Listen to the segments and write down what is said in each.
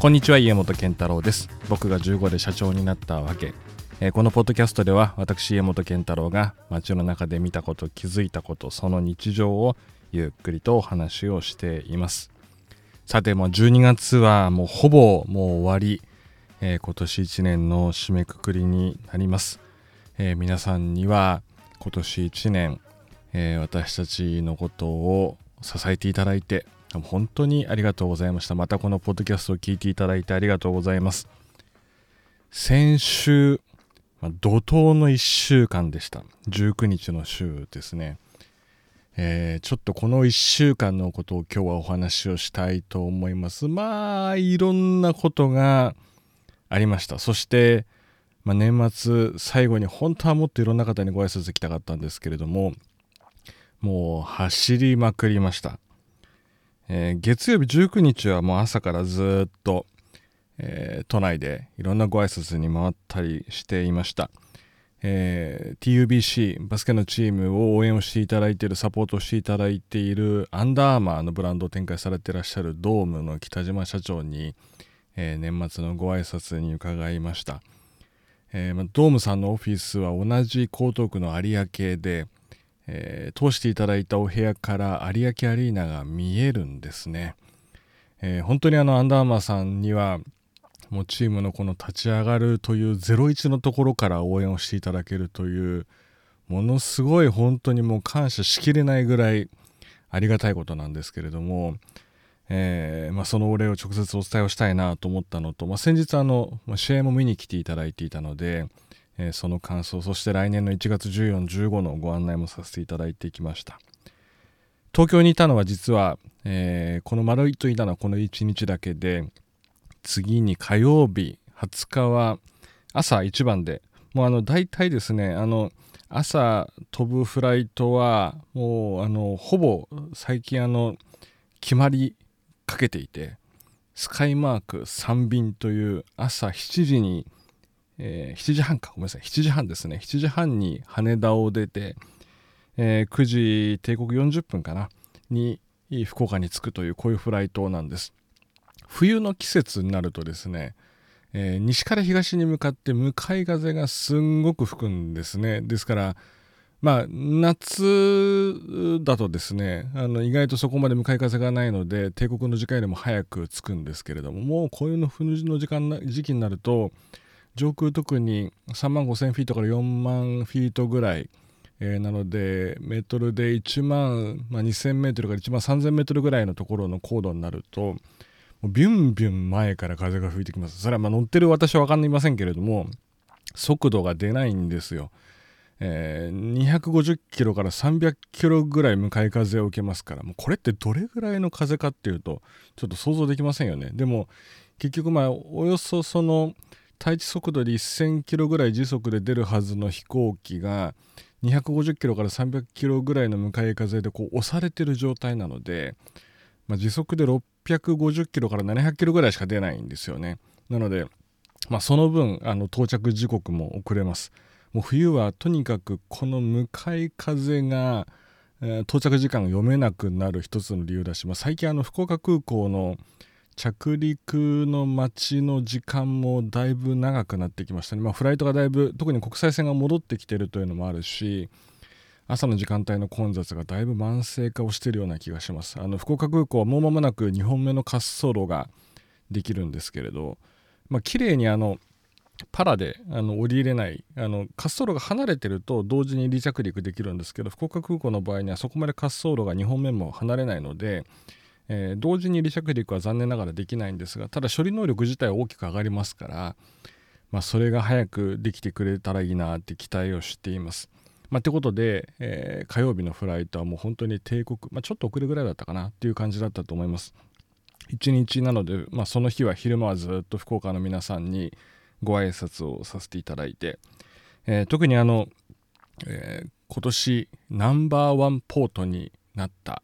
こんにちは家本健太郎です。僕が15で社長になったわけ、えーこのポッドキャストでは私家本健太郎が街の中で見たこと気づいたことその日常をゆっくりとお話をしています。さてもう12月はもうほぼもう終わり、えー今年1年の締めくくりになります、えー皆さんには今年1年、え私たちのことを支えていただいて本当にありがとうございました。またこのポッドキャストを聞いていただいてありがとうございます。先週、怒涛の1週間でした。19日の週ですね。えーちょっとこの1週間のことを今日はお話をしたいと思います。まあいろんなことがありました。そして、まあ、年末最後に本当はもっといろんな方にご挨拶行きたかったんですけれどももう走りまくりました、えー月曜日19日はもう朝からずっと、えー都内でいろんなご挨拶に回ったりしていました、えー TUBC バスケのチームを応援をしていただいているサポートをしていただいているアンダーアーマーのブランドを展開されていらっしゃるドームの北島社長に、えー年末のご挨拶に伺いました、えーまドームさんのオフィスは同じ江東区の有明で、えー通していただいたお部屋から有明アリーナが見えるんですね、えー本当にあのアンダーマーさんにはもうチームのこの立ち上がるという01のところから応援をしていただけるというものすごい本当にもう感謝しきれないぐらいありがたいことなんですけれども、えーまあ、そのお礼を直接お伝えをしたいなと思ったのと、まあ、先日あの、ま試合も見に来ていただいていたので、えーその感想そして来年の1月14、15のご案内もさせていただいてきました。東京にいたのは実は、えーこの丸いといたのはこの1日だけで次に火曜日20日は朝一番でもうあの大体ですねあの朝飛ぶフライトはもうあのほぼ最近あの決まりかけていてスカイマーク3便という朝7時に、えー7時半か。ごめんなさい。7時半ですね。7時半に羽田を出て、えー9時帝国40分かな。に福岡に着くというこういうフライトなんです。冬の季節になるとですね、えー西から東に向かって向かい風がすんごく吹くんですね。ですからまあ夏だとですねあの意外とそこまで向かい風がないので帝国の時間よりも早く着くんですけれどももうこういうの冬の時間時期になると上空特に3万5000フィートから4万フィートぐらい、えーなのでメートルで1万、まあ、2000メートルから1万3000メートルぐらいのところの高度になるとビュンビュン前から風が吹いてきます。それはまあ乗ってる私は分かりませんけれども速度が出ないんですよ、えー250キロから300キロぐらい向かい風を受けますからもうこれってどれぐらいの風かっていうとちょっと想像できませんよね。でも結局まあおよそその対地速度で1000キロぐらい時速で出るはずの飛行機が250キロから300キロぐらいの向かい風でこう押されてる状態なので、まあ、時速で650キロから700キロぐらいしか出ないんですよね。なので、まあ、その分あの到着時刻も遅れます。もう冬はとにかくこの向かい風が、えー到着時間が読めなくなる一つの理由だし、まあ、最近あの福岡空港の着陸の待ちの時間もだいぶ長くなってきましたね、まあ、フライトがだいぶ特に国際線が戻ってきてるというのもあるし朝の時間帯の混雑がだいぶ慢性化をしているような気がします。あの福岡空港はもう間もなく2本目の滑走路ができるんですけれどまあ綺麗にあのパラであの降りれないあの滑走路が離れてると同時に離着陸できるんですけど福岡空港の場合にはそこまで滑走路が2本目も離れないので、えー同時に離着陸は残念ながらできないんですがただ処理能力自体は大きく上がりますから、まあ、それが早くできてくれたらいいなって期待をしています。まあ、ってことで、えー火曜日のフライトはもう本当に帝国、まあ、ちょっと遅れぐらいだったかなっていう感じだったと思います。一日なので、まあ、その日は昼間はずっと福岡の皆さんにご挨拶をさせていただいて、えー特にあの、えー今年ナンバーワンポートになった、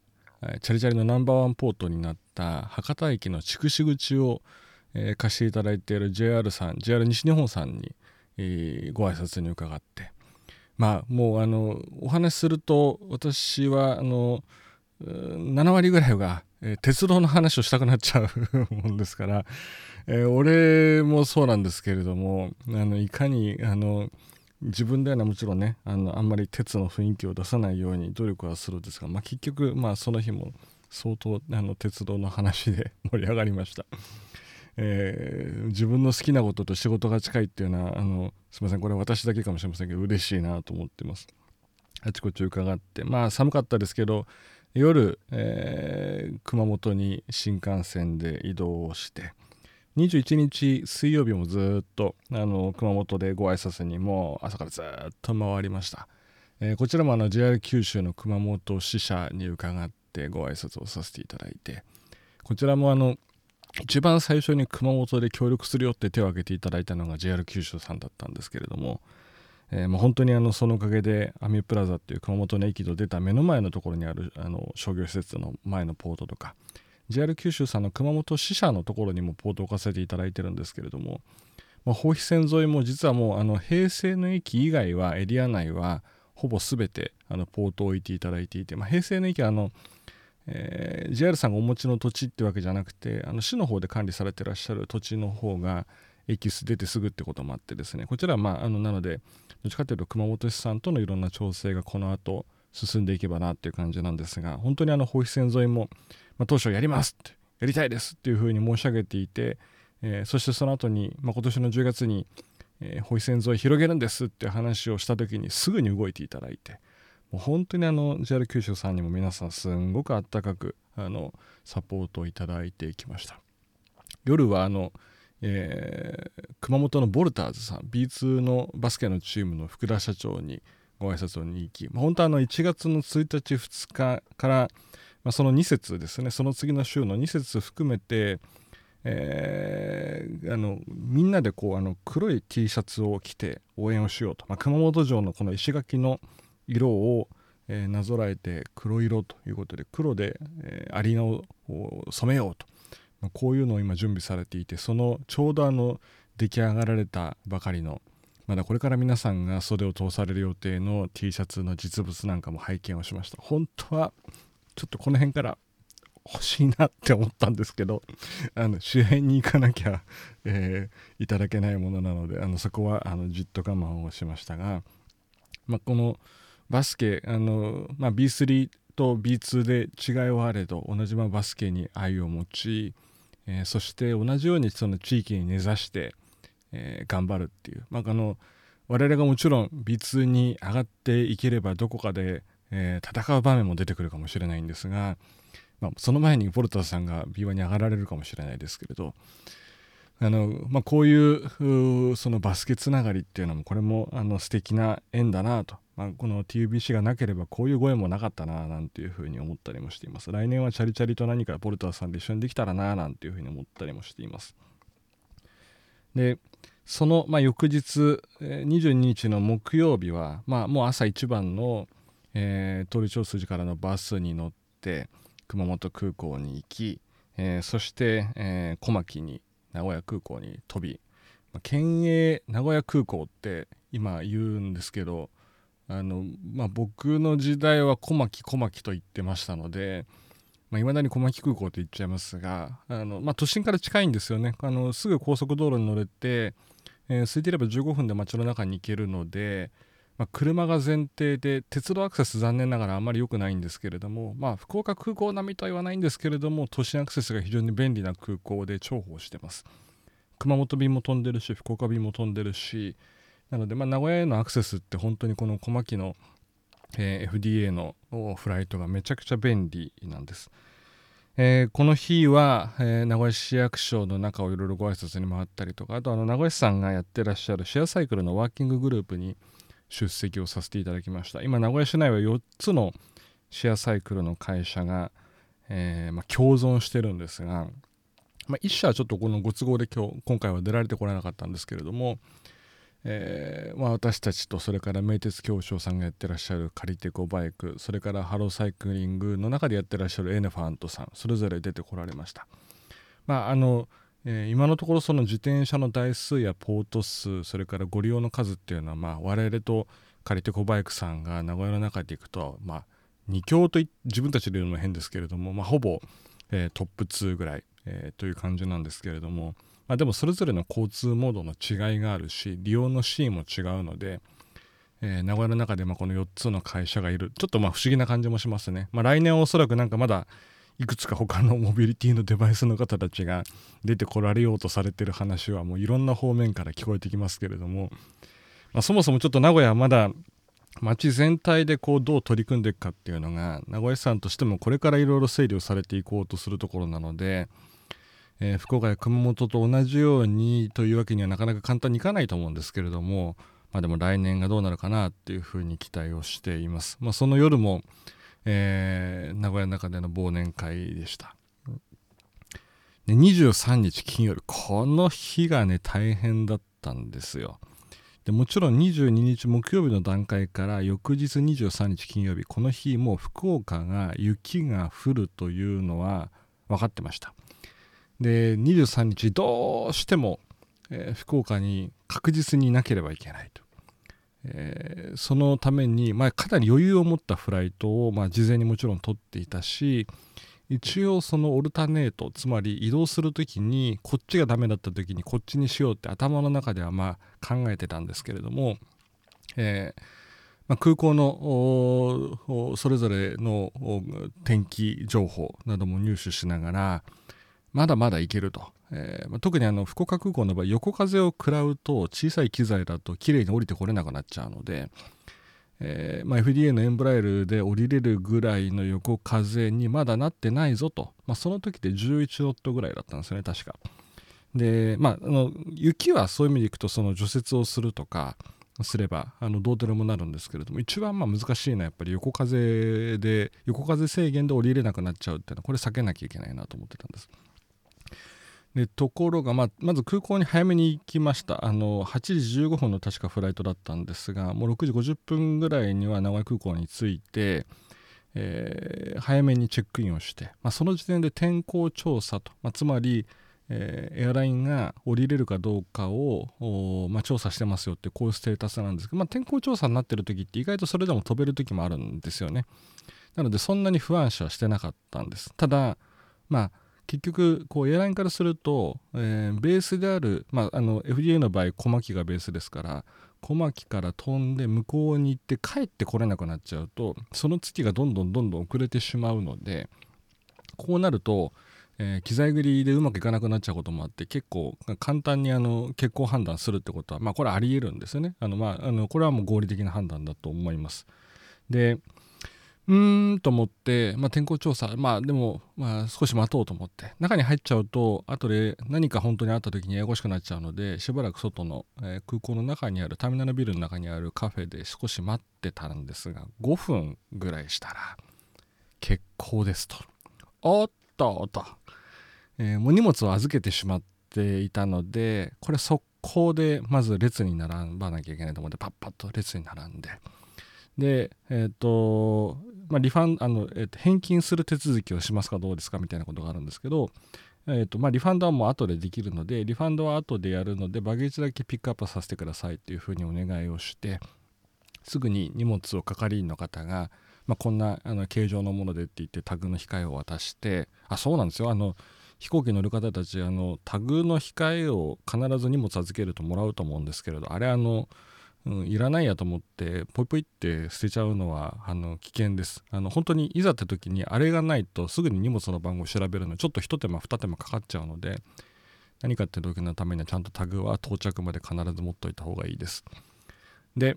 チャリチャリのナンバーワンポートになった博多駅の筑紫口を、えー貸していただいている JR さん JR 西日本さんに、えーご挨拶に伺ってまあもうあのお話しすると私はあの7割ぐらいが、えー鉄道の話をしたくなっちゃう もんですから、えー、俺もそうなんですけれどもあのいかにあの自分ではもちろんねあのあんまり鉄の雰囲気を出さないように努力はするんですが、まあ、結局、まあ、その日も相当あの鉄道の話で 盛り上がりました。えー、自分の好きなことと仕事が近いっていうのはあのすみませんこれ私だけかもしれませんけど嬉しいなと思ってますあちこち伺ってまあ寒かったですけど夜、えー、熊本に新幹線で移動をして21日水曜日もずっとあの熊本でご挨拶にも朝からずっと回りました、えー、こちらもあの JR 九州の熊本支社に伺ってご挨拶をさせていただいてこちらもあの一番最初に熊本で協力するよって手を挙げていただいたのが JR 九州さんだったんですけれども、えー、もう本当にあのそのおかげでアミュプラザっていう熊本の駅と出た目の前のところにあるあの商業施設の前のポートとか JR 九州さんの熊本支社のところにもポートを置かせていただいてるんですけれども、まあ、包皮線沿いも実はもうあの平成の駅以外はエリア内はほぼ全てあのポートを置いていただいていて、まあ、平成の駅はあのえー、JR さんがお持ちの土地ってわけじゃなくてあの市の方で管理されてらっしゃる土地の方が駅出てすぐってこともあってですねこちらはまああのなのでどっちかというと熊本市さんとのいろんな調整がこの後進んでいけばなっていう感じなんですが本当にあの保肥線沿いも、まあ、当初やりますってやりたいですっていうふうに申し上げていて、えー、そしてその後に、まあ、今年の10月に、えー、保線沿い広げるんですって話をした時にすぐに動いていただいてもう本当にあの JR 九州さんにも皆さんすんごくあったかくあのサポートをいただいてきました。夜はあの、えー、熊本のボルターズさん B2 のバスケのチームの福田社長にご挨拶に行き、まあ、本当あの1月の1日2日から、まあ、その2節ですね。その次の週の2節含めてえー、あのみんなでこうあの黒い T シャツを着て応援をしようと、まあ、熊本城のこの石垣の色を、えー、なぞらえて黒色ということで黒で、えー、アリーナを染めようと、まあ、こういうのを今準備されていてそのちょうどあの出来上がられたばかりのまだこれから皆さんが袖を通される予定の T シャツの実物なんかも拝見をしました。本当はちょっとこの辺から欲しいなって思ったんですけどあの周辺に行かなきゃ、えー、いただけないものなのであのそこはあのじっと我慢をしましたが、まあ、このバスケあの、まあ、B3 と B2 で違いはあれど同じバスケに愛を持ち、えー、そして同じようにその地域に根ざして、えー、頑張るっていう、まあ、あの我々がもちろん B2 に上がっていければどこかで、えー、戦う場面も出てくるかもしれないんですが、まあ、その前にボルターさんが B1 に上がられるかもしれないですけれどあの、まあ、こういうそのバスケつながりっていうのもこれもあの素敵な縁だなと。まあ、この TUBC がなければこういうご縁もなかったななんていうふうに思ったりもしています。来年はチャリチャリと何かポルターさんで一緒にできたらななんていうふうに思ったりもしています。でその、まあ、翌日22日の木曜日は、まあ、もう朝一番の、えー、鳥長筋からのバスに乗って熊本空港に行き、えー、そして、えー、小牧に名古屋空港に飛び、まあ、県営名古屋空港って今言うんですけどあの、まあ、僕の時代は小牧小牧と言ってましたので、いまあ、未だに小牧空港と言っちゃいますがあの、まあ、都心から近いんですよね。あのすぐ高速道路に乗れて、えー、空いてれば15分で街の中に行けるので、まあ、車が前提で鉄道アクセス残念ながらあまり良くないんですけれども、まあ、福岡空港並みとは言わないんですけれども都心アクセスが非常に便利な空港で重宝してます熊本便も飛んでるし福岡便も飛んでるしなので、まあ、名古屋へのアクセスって本当にこの小牧の、えー、FDA のフライトがめちゃくちゃ便利なんです。えー、この日は、えー、名古屋市役所の中をいろいろご挨拶に回ったりとかあとあの名古屋市さんがやってらっしゃるシェアサイクルのワーキンググループに出席をさせていただきました今名古屋市内は4つのシェアサイクルの会社が、えー、まあ、共存してるんですが、まあ、1社はちょっとこのご都合で今日今回は出られてこられなかったんですけれども、えーまあ、私たちとそれから名鉄協商さんがやってらっしゃるカリテコバイクそれからハローサイクリングの中でやってらっしゃるエネファントさんそれぞれ出てこられました。まああのえー、今のところその自転車の台数やポート数それからご利用の数っていうのは、まあ、我々とカリテコバイクさんが名古屋の中でいくと、まあ、2強と自分たちで言うのも変ですけれども、まあ、ほぼ、えー、トップ2ぐらい、えー、という感じなんですけれどもまあ、でもそれぞれの交通モードの違いがあるし利用のシーンも違うので、えー、名古屋の中でまこの4つの会社がいる。ちょっとまあ不思議な感じもしますね、まあ、来年はおそらくなんかまだいくつか他のモビリティのデバイスの方たちが出てこられようとされてる話はもういろんな方面から聞こえてきますけれども、まあ、そもそもちょっと名古屋はまだ街全体でこうどう取り組んでいくかっていうのが名古屋市さんとしてもこれからいろいろ整理をされていこうとするところなので、えー、福岡や熊本と同じようにというわけにはなかなか簡単にいかないと思うんですけれども、まあ、でも来年がどうなるかなっていうふうに期待をしています。まあ、その夜も、えー、名古屋の中での忘年会でした。で23日金曜日この日がね大変だったんですよ。でもちろん22日木曜日の段階から翌日23日金曜日この日もう福岡が雪が降るというのは分かってましたで23日どうしても、えー、福岡に確実にいなければいけないと、えー、そのために、まあ、かなり余裕を持ったフライトを、まあ、事前にもちろん取っていたし一応そのオルタネートつまり移動する時にこっちがダメだった時にこっちにしようって頭の中ではまあ考えてたんですけれども、えーまあ、空港のそれぞれの天気情報なども入手しながらまだまだいけると、えー、特にあの福岡空港の場合横風を食らうと小さい機材だときれいに降りてこれなくなっちゃうので、えーまあ、FDA のエンブライルで降りれるぐらいの横風にまだなってないぞと、まあ、その時で11ノットぐらいだったんですよね確か。でまああの雪はそういう意味でいくとその除雪をするとかすればあのどうとでもなるんですけれども一番まあ難しいのはやっぱり横風で横風制限で降りれなくなっちゃうっていうのはこれ避けなきゃいけないなと思ってたんです。でところが、まあ、まず空港に早めに行きました。あの8時15分の確かフライトだったんですがもう6時50分ぐらいには名古屋空港に着いて、えー、早めにチェックインをして、まあ、その時点で天候調査と、まあ、つまり、えー、エアラインが降りれるかどうかを、まあ、調査してますよってこういうステータスなんですけど、まあ、天候調査になってる時って意外とそれでも飛べる時もあるんですよね。なのでそんなに不安視はしてなかったんです。ただまあ結局こうエアラインからすると、えー、ベースである、まあ、あの FDA の場合小牧がベースですから小牧から飛んで向こうに行って帰ってこれなくなっちゃうとその月がどんどんどんどん遅れてしまうのでこうなると、えー、機材繰りでうまくいかなくなっちゃうこともあって結構簡単にあの結婚判断するってことは、まあ、これありえるんですよね。あの、まあ、あのこれはもう合理的な判断だと思います。でうーんと思って、まあ、天候調査まあでも、まあ、少し待とうと思って中に入っちゃうと後で何か本当にあった時にややこしくなっちゃうのでしばらく外の、えー、空港の中にあるターミナルビルの中にあるカフェで少し待ってたんですが5分ぐらいしたら結構ですと。おっとおっと、えー、もう荷物を預けてしまっていたのでこれ速攻でまず列に並ばなきゃいけないと思ってパッパッと列に並んででえっ、ー、とまあ、リファンあの、えー、と返金する手続きをしますかどうですかみたいなことがあるんですけど、えーとまあ、リファンドはもう後でできるのでリファンドは後でやるのでバゲージだけピックアップさせてくださいっていうふうにお願いをしてすぐに荷物を係員の方が、まあ、こんなあの形状のものでって言ってタグの控えを渡してあそうなんですよ。あの飛行機乗る方たちあのタグの控えを必ず荷物預けるともらうと思うんですけれどあれあのうん、いらないやと思ってポイポイって捨てちゃうのはあの危険です。あの本当にいざって時にあれがないとすぐに荷物の番号を調べるのちょっと一手間二手間かかっちゃうので何かって時のためにはちゃんとタグは到着まで必ず持っといた方がいいです。で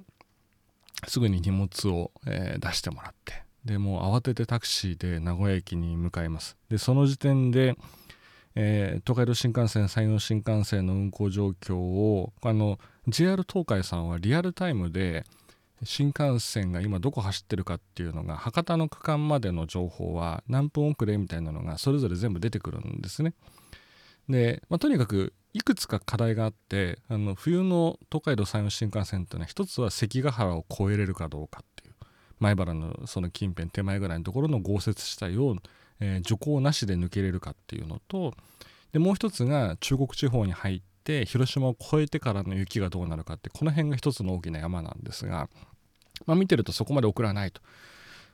すぐに荷物を、えー、出してもらってでもう慌ててタクシーで名古屋駅に向かいます。でその時点でえー、東海道新幹線山陽新幹線の運行状況をあの JR 東海さんはリアルタイムで新幹線が今どこ走ってるかっていうのが博多の区間までの情報は何分遅れみたいなのがそれぞれ全部出てくるんですね。で、まあ、とにかくいくつか課題があってあの冬の東海道山陽新幹線っていうのは一つは関ヶ原を越えれるかどうかっていう前原のその近辺手前ぐらいのところの豪雪地帯をえー、徐行なしで抜けれるかっていうのとでもう一つが中国地方に入って広島を越えてからの雪がどうなるかってこの辺が一つの大きな山なんですが、まあ、見てるとそこまで送らないと。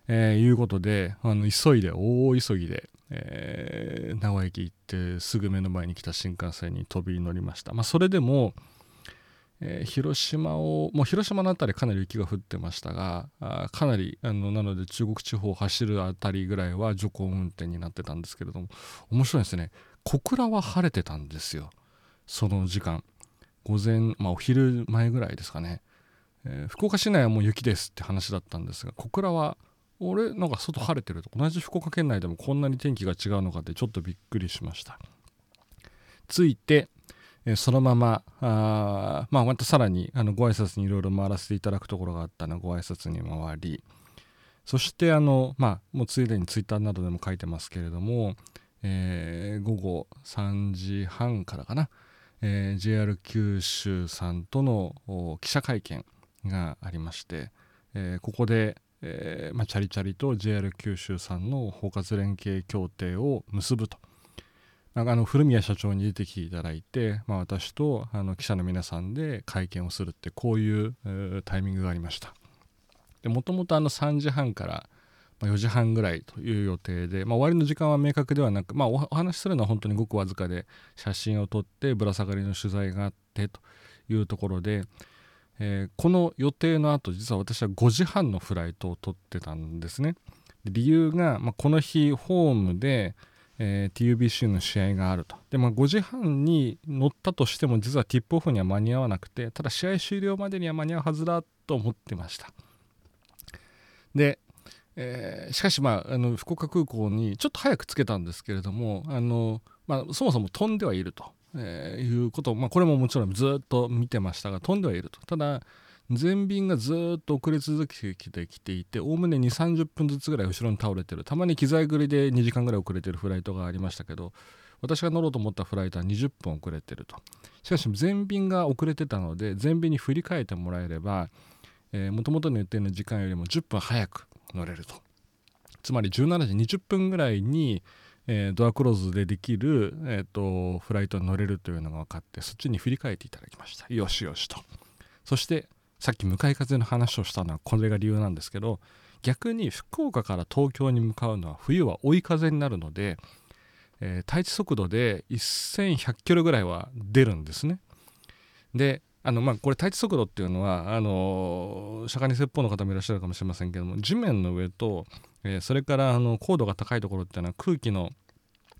えー、いうことであの急いで大急ぎで、えー、名古屋駅行ってすぐ目の前に来た新幹線に飛び乗りました、まあ、それでも、えー、広島をもう広島の辺りかなり雪が降ってましたがあかなりあのなので中国地方を走る辺りぐらいは徐行運転になってたんですけれども面白いですね小倉は晴れてたんですよその時間。午前、まあ、お昼前ぐらいですかね、えー、福岡市内はもう雪ですって話だったんですが小倉は俺なんか外晴れてると同じ福岡県内でもこんなに天気が違うのかってちょっとびっくりしました。ついて、えー、そのままあまあまたさらにあのご挨拶にいろいろ回らせていただくところがあったのご挨拶に回りそしてあのまあもうついでにツイッターなどでも書いてますけれども、えー、午後3時半からかな、えー、JR 九州さんとの記者会見がありまして、えー、ここで、えーまあ、チャリチャリと JR 九州さんの包括連携協定を結ぶと。あの古宮社長に出てきていただいて、まあ、私とあの記者の皆さんで会見をするってこういう、タイミングがありました。もともと3時半からま4時半ぐらいという予定で、まあ、終わりの時間は明確ではなく、まあ、お話しするのは本当にごくわずかで写真を撮ってぶら下がりの取材があってというところで、えー、この予定の後実は私は5時半のフライトを取ってたんですね。理由が、まあ、この日ホームで、えー、TUBC の試合があると。で、まあ、5時半に乗ったとしても実はティップオフには間に合わなくてただ試合終了までには間に合うはずだと思ってました。でえー、しかし、まあ、あの福岡空港にちょっと早く着けたんですけれどもあの、まあ、そもそも飛んではいると、えー、いうこと、まあ、これももちろんずっと見てましたが飛んではいると。ただ全便がずっと遅れ続けてきていておおむね2 3 0分ずつぐらい後ろに倒れてる。たまに機材繰りで2時間ぐらい遅れてるフライトがありましたけど私が乗ろうと思ったフライトは20分遅れてると。しかし全便が遅れてたので全便に振り替えてもらえればもともとの予定の時間よりも10分早く乗れると。つまり17時20分ぐらいに、えー、ドアクローズでできる、えーと、フライトに乗れるというのが分かってそっちに振り返っていただきました。よしよしと。そしてさっき向かい風の話をしたのはこれが理由なんですけど逆に福岡から東京に向かうのは冬は追い風になるので、えー、対地速度で1100キロぐらいは出るんですね。であのまあこれ対地速度っていうのはあの釈迦に説法の方もいらっしゃるかもしれませんけども地面の上と、えー、それからあの高度が高いところっていうのは空気の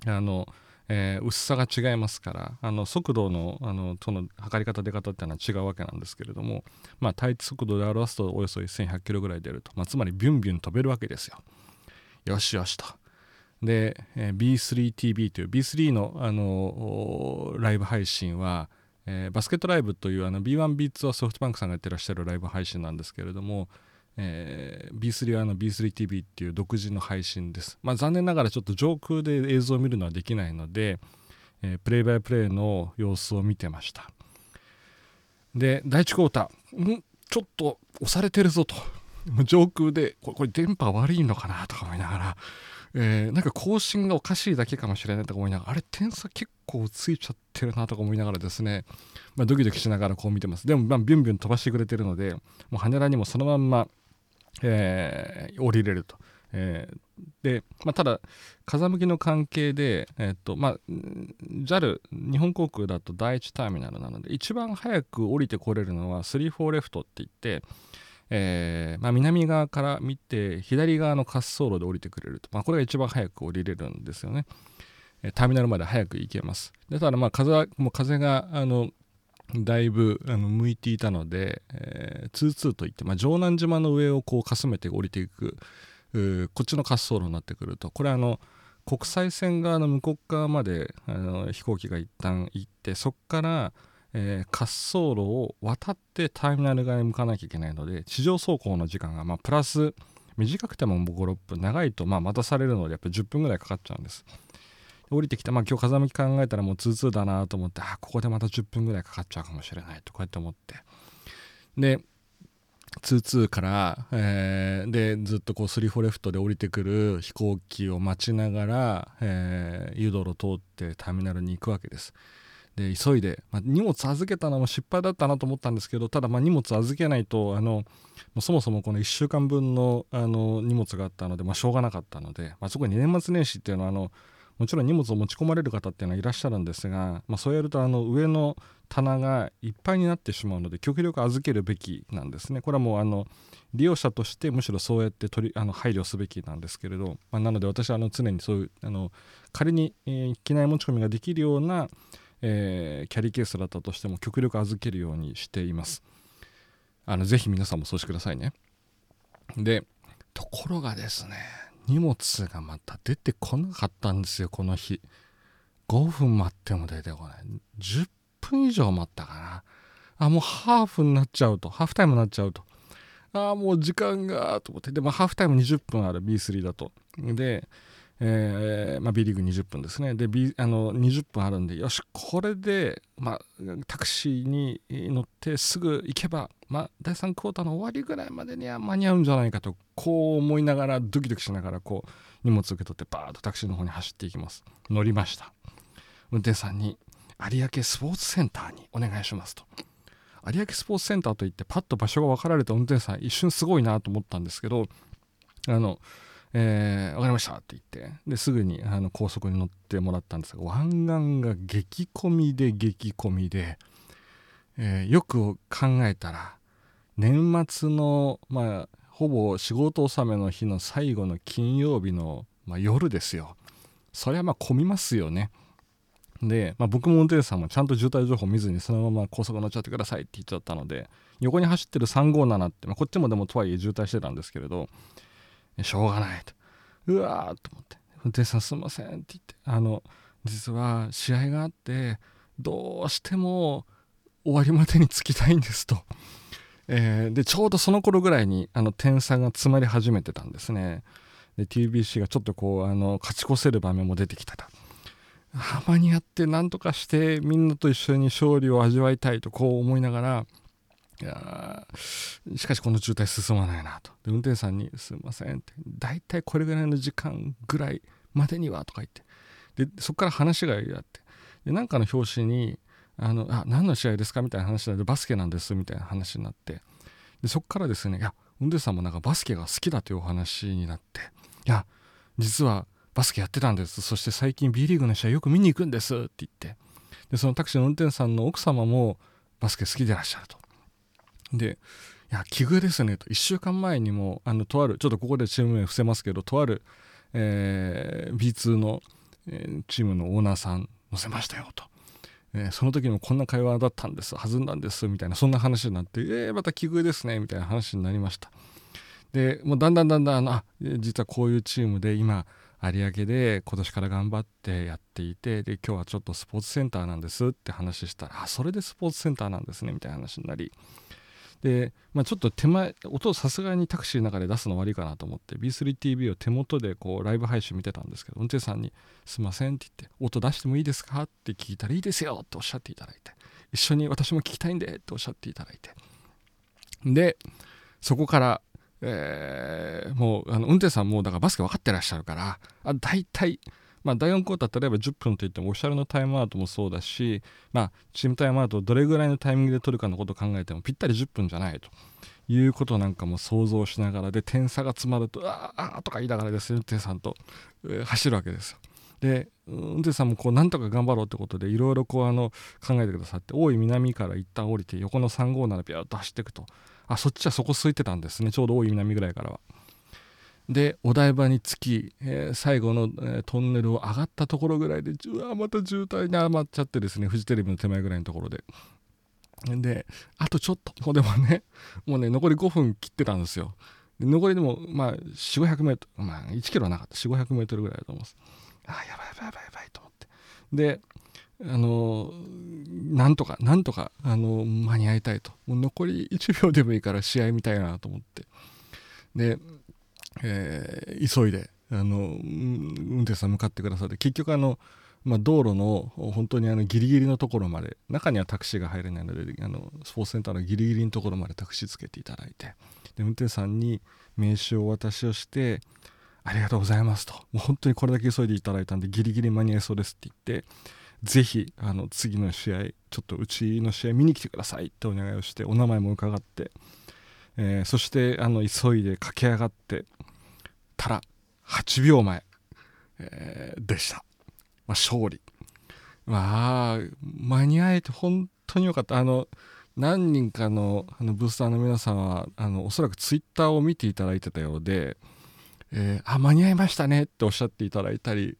あの、えー、薄さが違いますからあの速度のあのとの測り方出方っていうのは違うわけなんですけれども、まあ、対地速度で表すとおよそ1100キロぐらい出ると、まあ、つまりビュンビュン飛べるわけですよ。よしよしと。で、えー、B3TV という B3 の、あのライブ配信はえー、バスケットライブというあの B1B2 はソフトバンクさんがやってらっしゃるライブ配信なんですけれども、えー、B3 はあの B3TV っていう独自の配信です。まあ、残念ながらちょっと上空で映像を見るのはできないので、えー、プレイバイプレイの様子を見てました。で、第1クォーター、ん？ちょっと押されてるぞと。上空でこれ、これ電波悪いのかなとか思いながら、えー、なんか更新がおかしいだけかもしれないとか思いながら、あれ、点差結構ついちゃってるなとか思いながらですね、まあ、ドキドキしながらこう見てます。でも、まあ、ビュンビュン飛ばしてくれてるので、もう羽田にもそのまんま、えー、降りれると。えー、で、まあ、ただ、風向きの関係で、えーとまあ、JAL、日本航空だと第1ターミナルなので、一番早く降りてこれるのは34レフトって言って、えー、まあ、南側から見て左側の滑走路で降りてくれると、まあ、これが一番早く降りれるんですよね。ターミナルまで早く行けます。でただまあ風もう風があのだいぶあの向いていたので、えー、ツーツーといって、まあ、城南島の上をこうかすめて降りていくこっちの滑走路になってくるとこれあの国際線側の向こう側まであの飛行機が一旦行ってそこからえー、滑走路を渡ってターミナル側に向かなきゃいけないので地上走行の時間がまあプラス短くても56分長いとまあ待たされるのでやっぱり10分ぐらいかかっちゃうんです。降りてきたまあ今日風向き考えたらもうツーツーだなと思ってあここでまた10分ぐらいかかっちゃうかもしれないとこうやって思ってで22から、えー、でずっとこう3-4レフトで降りてくる飛行機を待ちながら、えー、ドロ通ってターミナルに行くわけです。で急いで、まあ、荷物預けたのも失敗だったなと思ったんですけどただま荷物預けないとあのそもそもこの1週間分のあの荷物があったので、まあ、しょうがなかったので、まあ、そこに年末年始っていうのはあのもちろん荷物を持ち込まれる方っていうのはいらっしゃるんですが、まあ、そうやるとあの上の棚がいっぱいになってしまうので極力預けるべきなんですね。これはもうあの利用者としてむしろそうやって取りあの配慮すべきなんですけれど、まあ、なので私はあの常にそういうあの仮に、えー、機内持ち込みができるような、えー、キャリーケースだったとしても極力預けるようにしています。あのぜひ皆さんもそうしてくださいね。でところがですね荷物がまた出てこなかったんですよこの日。5分待っても出てこない。10分以上待ったかな。あもうハーフになっちゃうと。ハーフタイムになっちゃうと。ああもう時間がと思って。でもハーフタイム20分ある B3 だと。でえーまあ、B リーグ20分ですね。で、B、あの20分あるんでよしこれで、まあ、タクシーに乗ってすぐ行けば、まあ、第3クォーターの終わりぐらいまでには間に合うんじゃないかとこう思いながらドキドキしながらこう荷物受け取ってバーッとタクシーの方に走っていきます。乗りました。運転手さんに有明スポーツセンターにお願いしますと。有明スポーツセンターといってパッと場所が分かられた運転手さん一瞬すごいなと思ったんですけどあのえー、分かりましたって言ってですぐにあの高速に乗ってもらったんですが湾岸が激混みで激混みで、えー、よく考えたら年末のまあほぼ仕事納めの日の最後の金曜日の、まあ、夜ですよ。それはまあ混みますよね。で、まあ、僕も運転手さんもちゃんと渋滞情報見ずにそのまま高速乗っちゃってくださいって言っちゃったので横に走ってる357って、まあ、こっちもでもとはいえ渋滞してたんですけれどしょうがないと。うわーと思って、運転手さんすいませんって言って、あの、実は試合があって、どうしても終わりまでに着きたいんですと。えー、で、ちょうどその頃ぐらいに、あの、点差が詰まり始めてたんですね。で、TBC がちょっとこう、あの、勝ち越せる場面も出てきたと。間に合って何とかしてみんなと一緒に勝利を味わいたいとこう思いながらいやしかしこの渋滞進まないなと。で運転手さんに「すいません」って「大体これぐらいの時間ぐらいまでには」とか言って。でそこから話があって。でなんかの表紙に「あのあ何の試合ですか?」みたいな話なんでバスケなんですみたいな話になって。でそこからですね「いや運転手さんもなんかバスケが好きだ」というお話になって「いや実はバスケやってたんです。そして最近 B リーグの試合よく見に行くんです」って言って。でそのタクシーの運転手さんの奥様もバスケ好きでいらっしゃると。でいや奇遇ですねと。1週間前にもあのとあるちょっとここでチーム名伏せますけどとある、えー、B2 の、えー、チームのオーナーさん載せましたよと、えー、その時もこんな会話だったんです弾んだんですみたいなそんな話になってえー、また奇遇ですねみたいな話になりました。でもうだんだんだんだんあ実はこういうチームで今有明で今年から頑張ってやっていてで今日はちょっとスポーツセンターなんですって話したらあそれでスポーツセンターなんですねみたいな話になりで、まあ、ちょっと手前音をさすがにタクシーの中で出すの悪いかなと思って B3TV を手元でこうライブ配信見てたんですけど運転手さんに「すいません」って言って「音出してもいいですか?」って聞いたら「いいですよ」っておっしゃっていただいて「一緒に私も聞きたいんで」っておっしゃっていただいてでそこからえー、もうあの運転手さんもだからバスケ分かってらっしゃるからあ大体まあ、第4クォーター例えば10分といってもオフィシャルのタイムアウトもそうだし、まあ、チームタイムアウトをどれぐらいのタイミングで取るかのことを考えてもぴったり10分じゃないということなんかも想像しながらで点差が詰まるとああとか言いながらですね運転さんと、えー、走るわけですよ。で運転手さんもこうなんとか頑張ろうってことでいろいろこうあの考えてくださって大井南から一旦降りて横の357ビューッと走っていくとあそっちはそこ空いてたんですねちょうど大井南ぐらいからは。でお台場に着き、えー、最後の、えー、トンネルを上がったところぐらいでうわまた渋滞に余っちゃってですねフジテレビの手前ぐらいのところで。であとちょっとでもね もうね残り5分切ってたんですよ。残りでもまあ4500メートルまあ1キロはなかった。4500メートルぐらいだと思います。あやばいやばいやばいやばいと思って。であのなんとかなんとかあの間に合いたいと。もう残り1秒でもいいから試合見たいなと思って。でえー、急いであの運転手さん向かってくださって結局あの、まあ、道路の本当にあのギリギリのところまで中にはタクシーが入れないのであのスポーツセンターのギリギリのところまでタクシーつけていただいてで運転手さんに名刺をお渡しをしてありがとうございますと。もう本当にこれだけ急いでいただいたんでギリギリ間に合いそうですって言ってぜひあの次の試合ちょっとうちの試合見に来てくださいってお願いをしてお名前も伺って、えー、そしてあの急いで駆け上がってたら8秒前、えー、でした、まあ、勝利。まあ間に合えて本当によかった。あの何人かのあのブースターの皆さんはあのおそらくツイッターを見ていただいてたようで、えー、あ間に合いましたねっておっしゃっていただいたり、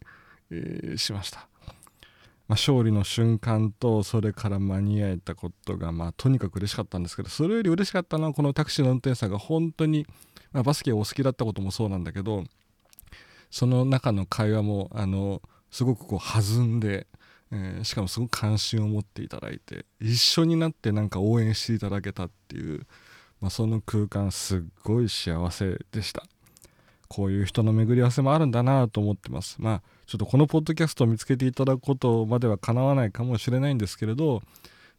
えー、しました、まあ、勝利の瞬間とそれから間に合えたことが、まあ、とにかく嬉しかったんですけどそれより嬉しかったのはこのタクシーの運転手さんが本当に、バスケお好きだったこともそうなんだけどその中の会話もあのすごくこう弾んでえー、しかもすごく関心を持っていただいて一緒になってなんか応援していただけたっていう、まあ、その空間すっごい幸せでした。こういう人の巡り合わせもあるんだなと思ってます。まあちょっとこのポッドキャストを見つけていただくことまではかなわないかもしれないんですけれど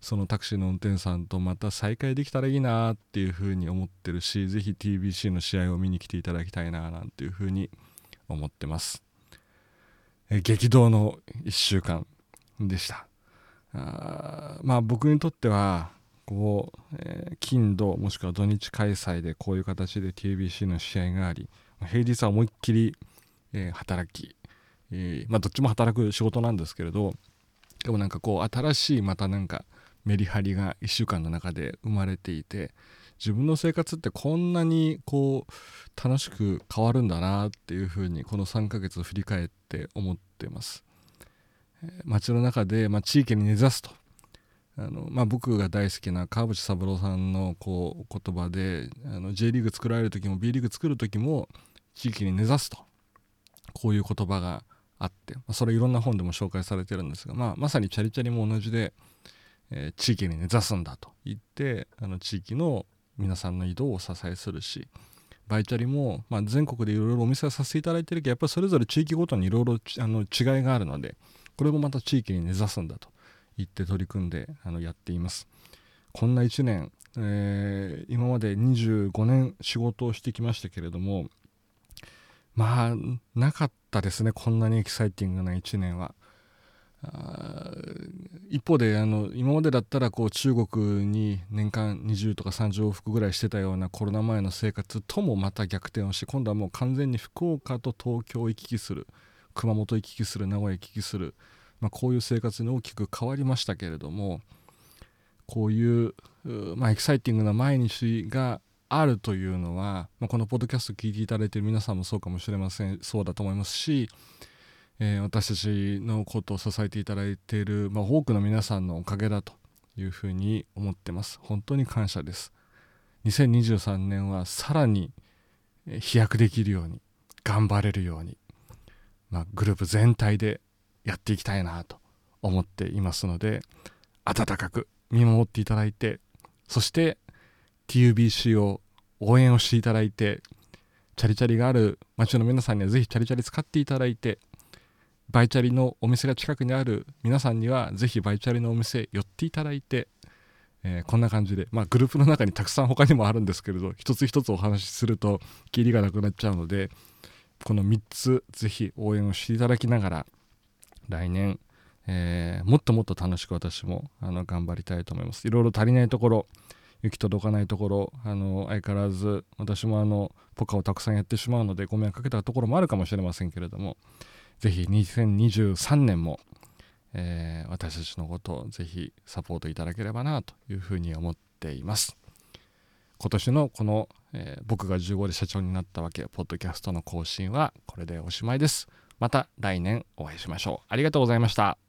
そのタクシーの運転手さんとまた再会できたらいいなっていうふうに思ってるし是非 TBC の試合を見に来ていただきたいななんていうふうに思ってます。え激動の1週間でした。あまあ僕にとってはこう、えー、金土もしくは土日開催でこういう形で TBC の試合があり平日は思いっきり、えー、働き、えー、まあどっちも働く仕事なんですけれどでもなんかこう新しいまたなんかメリハリが1週間の中で生まれていて自分の生活ってこんなにこう楽しく変わるんだなっていうふうにこの3ヶ月を振り返って思ってます。街の中で、まあ、地域に根ざすと。あの、まあ、僕が大好きな川淵三郎さんのこう言葉であの J リーグ作られる時も B リーグ作る時も地域に根ざすと。こういう言葉があって、まあ、それいろんな本でも紹介されてるんですが、まあ、まさにチャリチャリも同じで、えー、地域に根ざすんだと言ってあの地域の皆さんの移動を支えするしバイチャリも、まあ、全国でいろいろお店をさせていただいてるけどやっぱりそれぞれ地域ごとにいろいろ違いがあるのでこれもまた地域に根ざすんだと言って取り組んであのやっています。こんな1年、えー、今まで25年仕事をしてきましたけれどもまあなかったですねこんなにエキサイティングな1年は。一方であの今までだったらこう中国に年間20とか30往復ぐらいしてたようなコロナ前の生活ともまた逆転をし今度はもう完全に福岡と東京を行き来する熊本行き来する名古屋行き来する、まあ、こういう生活に大きく変わりましたけれどもこういう、まあ、エキサイティングな毎日があるというのは、まあ、このポッドキャスト聞いていただいている皆さんもそうかもしれませんそうだと思いますし、えー、私たちのことを支えていただいている、まあ、多くの皆さんのおかげだというふうに思ってます。本当に感謝です。2023年はさらに飛躍できるように頑張れるようにまあ、グループ全体でやっていきたいなと思っていますので温かく見守っていただいてそして TUBC を応援をしていただいてチャリチャリがある街の皆さんにはぜひチャリチャリ使っていただいてバイチャリのお店が近くにある皆さんにはぜひバイチャリのお店寄っていただいて、えー、こんな感じで、まあ、グループの中にたくさん他にもあるんですけれど一つ一つお話しするとキリがなくなっちゃうのでこの3つぜひ応援をしていただきながら来年、えー、もっともっと楽しく私もあの頑張りたいと思います。いろいろ足りないところ行き届かないところあの相変わらず私もあのポカをたくさんやってしまうのでご迷惑かけたところもあるかもしれませんけれどもぜひ2023年も、えー、私たちのことをぜひサポートいただければなというふうに思っています今年のこのえー、僕が15で社長になったわけ、ポッドキャストの更新はこれでおしまいです。また来年お会いしましょう。ありがとうございました。